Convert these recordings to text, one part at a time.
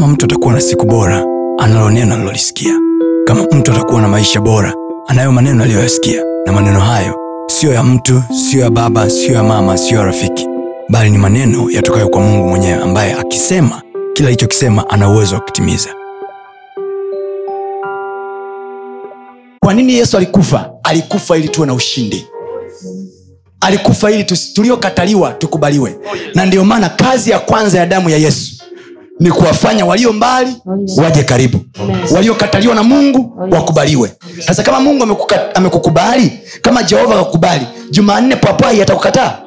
kama mtu atakuwa na siku bora analo neno alilolisikia kama mtu atakuwa na maisha bora anayo maneno aliyoyasikia. Na maneno hayo siyo ya mtu siyo ya baba siyo ya mama siyo ya rafiki. Bali ni maneno yatokayo kwa mungu mwenyewe ambaye akisema kila alichokisema ana uwezo wa kutimiza. Kwa nini yesu alikufa? Alikufa ili tuwe na ushindi. Alikufa ili tuliyokataliwa tukubaliwe. Na ndio maana kazi ya kwanza ya damu ya yesu ni kuwafanya walio mbali waje karibu. Waliokataliwa na mungu wakubaliwe. Sasa kama mungu amekukubali kama jehova akakubali jumanne papai atakukataa?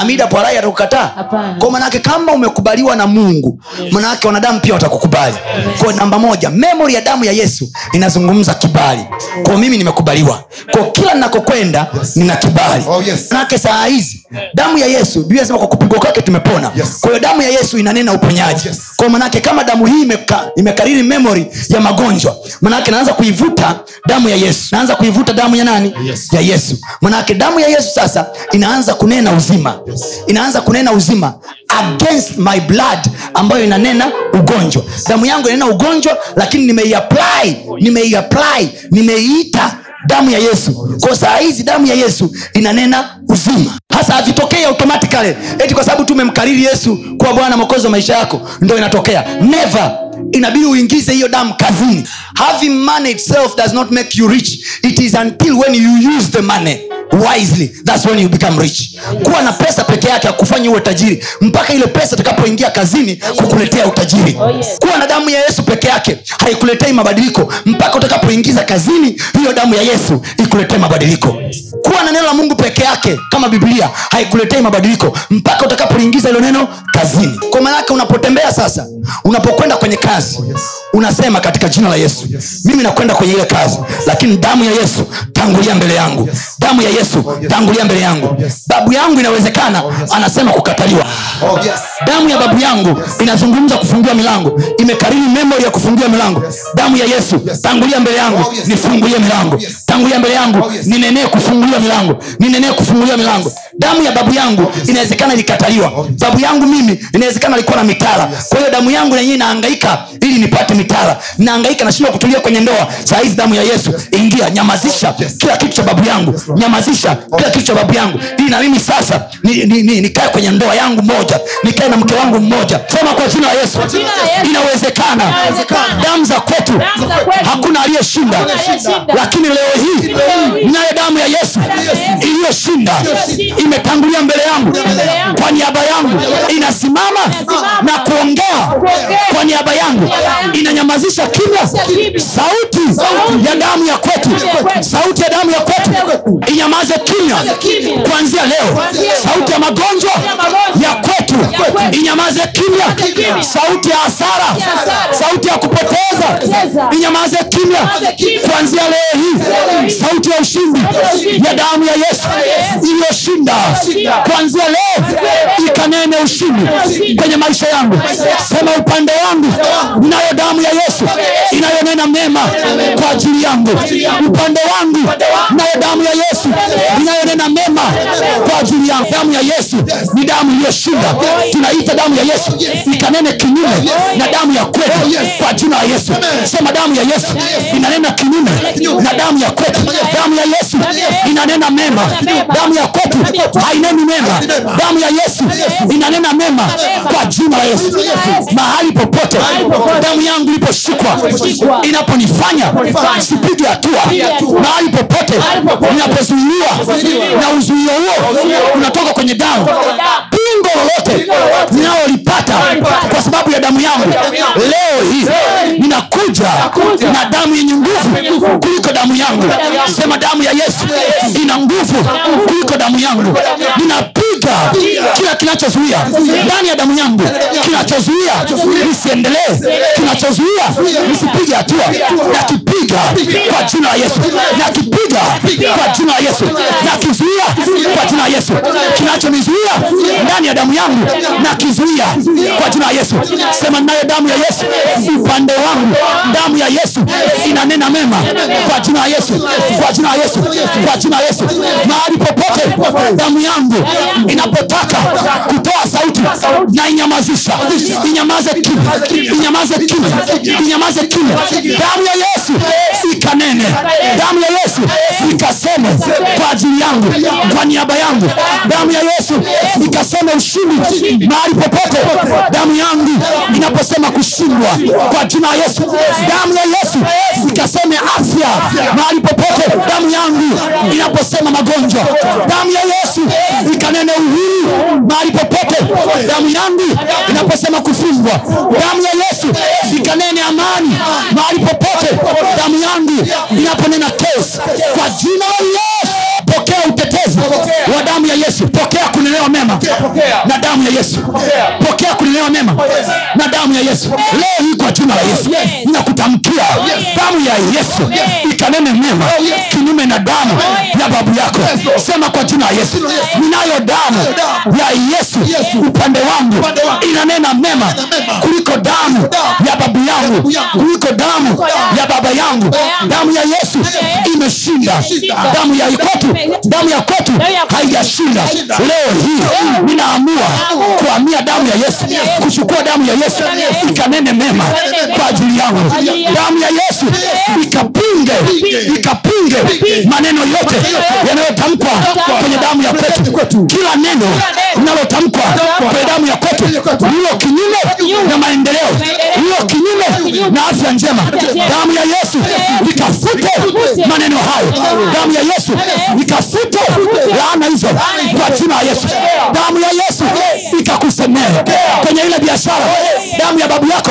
Amida pwarai atakukataa? Hapana. manaake kama umekubaliwa na mungu manaake wanadamu pia watakukubali. Kwa namba moja memori ya damu ya yesu inazungumza kibali. Kwa mimi nimekubaliwa kwa kila ninakokwenda nina kibali. Oh, yes. nake saa hizi damu ya yesu biblia inasema kwa kupigwa kwake tumepona. Yes. kwa hiyo damu ya yesu inanena uponyaji. Yes. kwa manake kama damu hii imeka, imekariri memori ya magonjwa manake naanza kuivuta damu ya yesu. Naanza kuivuta damu ya nani? Yes. ya yesu. Manake damu ya yesu sasa inaanza kunena uzima. Inaanza kunena uzima against my blood ambayo inanena ugonjwa. Damu yangu inanena ugonjwa lakini nimeiapply nimeiapply nimeiita damu ya yesu. Kwa saa hizi damu ya yesu inanena uzima. Hasa havitokei automatically. Eti kwa sababu tumemkariri yesu kuwa bwana mokozi wa maisha yako ndo inatokea. Never. Inabidi uingize hiyo damu kazini. Having money itself does not make you rich. It is until when you use the money wisely. Thats when you become rich. Kuwa na pesa peke yake akufanya uwe tajiri. Mpaka ile pesa itakapoingia kazini kukuletea utajiri. Oh, kuwa na damu ya yesu peke yake haikuletei mabadiliko. Mpaka utakapoingiza kazini hiyo damu ya yesu ikuletee mabadiliko. Kuwa na neno la mungu peke yake kama biblia haikuletei mabadiliko. Mpaka utakapoingiza hilo neno kazini. Kwa maanake unapotembea sasa unapokwenda kwenye kazi unasema katika jina la yesu mimi nakwenda kwenye ile kazi lakini damu ya yesu tangulia mbele yangu. Damu ya yesu tangulia mbele yangu. Babu yangu inawezekana anasema kukataliwa. Oh, damu ya babu yangu inazungumza kufungiwa milango imekariri memori ya kufungiwa milango. Damu ya yesu tangulia mbele yangu Oh, nifungulie milango. Oh, tangulia mbele yangu Oh, ninenee kufunguliwa milango ninenee kufunguliwa milango. Damu ya babu yangu inawezekana ilikataliwa babu yangu mimi inawezekana alikuwa na mitala. Kwa hiyo damu yangu nenyewe inaangaika ili nipate mitara naangaika nashindwa kutulia kwenye ndoa. Saa hizi damu ya yesu ingia. Nyamazisha kila kitu cha babu yangu. Nyamazisha kila kitu cha babu yangu. Ili na mimi sasa nikae ni, ni, ni kwenye ndoa yangu moja. Nikae na mke wangu mmoja. Sema kwa jina la yesu. Inawezekana. Damu za kwetu hakuna aliyeshinda. Lakini leo hii nayo damu ya yesu iliyoshinda. Imetangulia mbele yangu. Kwa niaba yangu. Inasimama Inasimama. na kuongea kwa niaba yangu. Inanyamazisha kimya sauti ya damu ya kwetu sauti ya damu ya kwetu inyamaze kimya kuanzia leo. Sauti ya magonjwa Ya kwetu inyamaze kimya sauti ya hasara sauti ya kupoteza inyamaze kimya kuanzia leo hii. Sauti ya ushindi ya damu ya yesu Iliyoshinda. kuanzia leo ikanene ushindi kwenye maisha yangu. Sema upande wangu ninayo damu ya yesu inayonena mema kwa ajili yangu. Upande wangu nayo damu ya yesu inayonena mema kwa ajili yangu yesu. Ni damu iliyoshinda. Tunaita damu ya yesu. Ikanene kinyume na damu ya kwetu kwa jina la yesu. Sema damu ya yesu. Inanena kinyume na damu ya kwetu damu ya yesu. Inanena mema. Damu ya kwetu haineni mema. Damu ya yesu inanena mema. Kwa jina la yesu. Mahali popote damu yangu iliposhikwa inaponifanya sipige hatua. Mahali popote ninapozuiliwa na uzuio huo. unatoka kwenye damu. Pingo lolote ninalolipata kwa sababu ya damu yangu. Leo hii ninakuja na damu yenye nguvu kuliko damu yangu. Sema damu ya yesu ina nguvu kuliko damu yangu ninapiga kila kinachozuia ndani ya damu yangu. Kinachozuia nisiendelee. Kinachozuia nisipige hatua. Nakipiga kwa jina la yesu. Nakipiga kwa jina la yesu. Nakizuia kwa jina la yesu. Kinachonizuia ndani ya damu yangu nakizuia kwa jina la yesu. Sema nayo damu ya yesu. Upande wangu damu ya yesu inanena mema kwa jina la yesu. Kwa jina la yesu. Kwa jina la yesu damu yangu inapotaka kutoa sauti na inyamazisha, inyamaze kimya, inyamaze kimya, inyamaze kimya. Damu ya Yesu ikanene, damu ya Yesu ikaseme kwa ajili yangu, kwa niaba yangu. Damu ya Yesu ikaseme ushindi mahali popote. Damu yangu inaposema kushindwa, kwa jina la Yesu. Damu ya Yesu ikaseme afya mahali popote. Damu yangu inaposema magonjwa, damu ya Yesu ikanene uhuru mahali popote. Damu yangu inaposema kufungwa, damu ya Yesu ikanene amani mahali popote. Damu yangu inaponena kwa jina la Yesu pokea utetezi wa damu ya Yesu. Pokea kunenewa mema na damu ya Yesu. Pokea kunenewa mema na damu ya Yesu leo hii kwa jina la Yesu. Ninakutamkia damu ya Yesu ikanene mema kinyume na damu ya babu yako. Sema kwa jina la Yesu, ninayo damu ya Yesu. Upande wangu, inanena mema kuliko damu ya babu yangu, kuliko damu ya baba yangu. Damu ya Yesu. Imeshinda. Damu ya ikotu damu ya kotu haijashinda. Leo hii ninaamua kuhamia damu ya Yesu, kuchukua damu ya Yesu. Ikanene mema kwa ajili yangu. Damu ya Yesu ikapinge, ikapinge maneno yote yanayotamkwa kwenye damu ya kwetu. Kila neno linalotamkwa kwenye damu ya kwetu lilo kinyume na maendeleo, lilo kinyume na afya njema, damu ya Yesu ikafute maneno hayo. Damu ya Yesu ikafute laana hizo kwa jina ya Yesu. Damu ya Yesu ikakusemea kwenye ile biashara, damu ya babu yako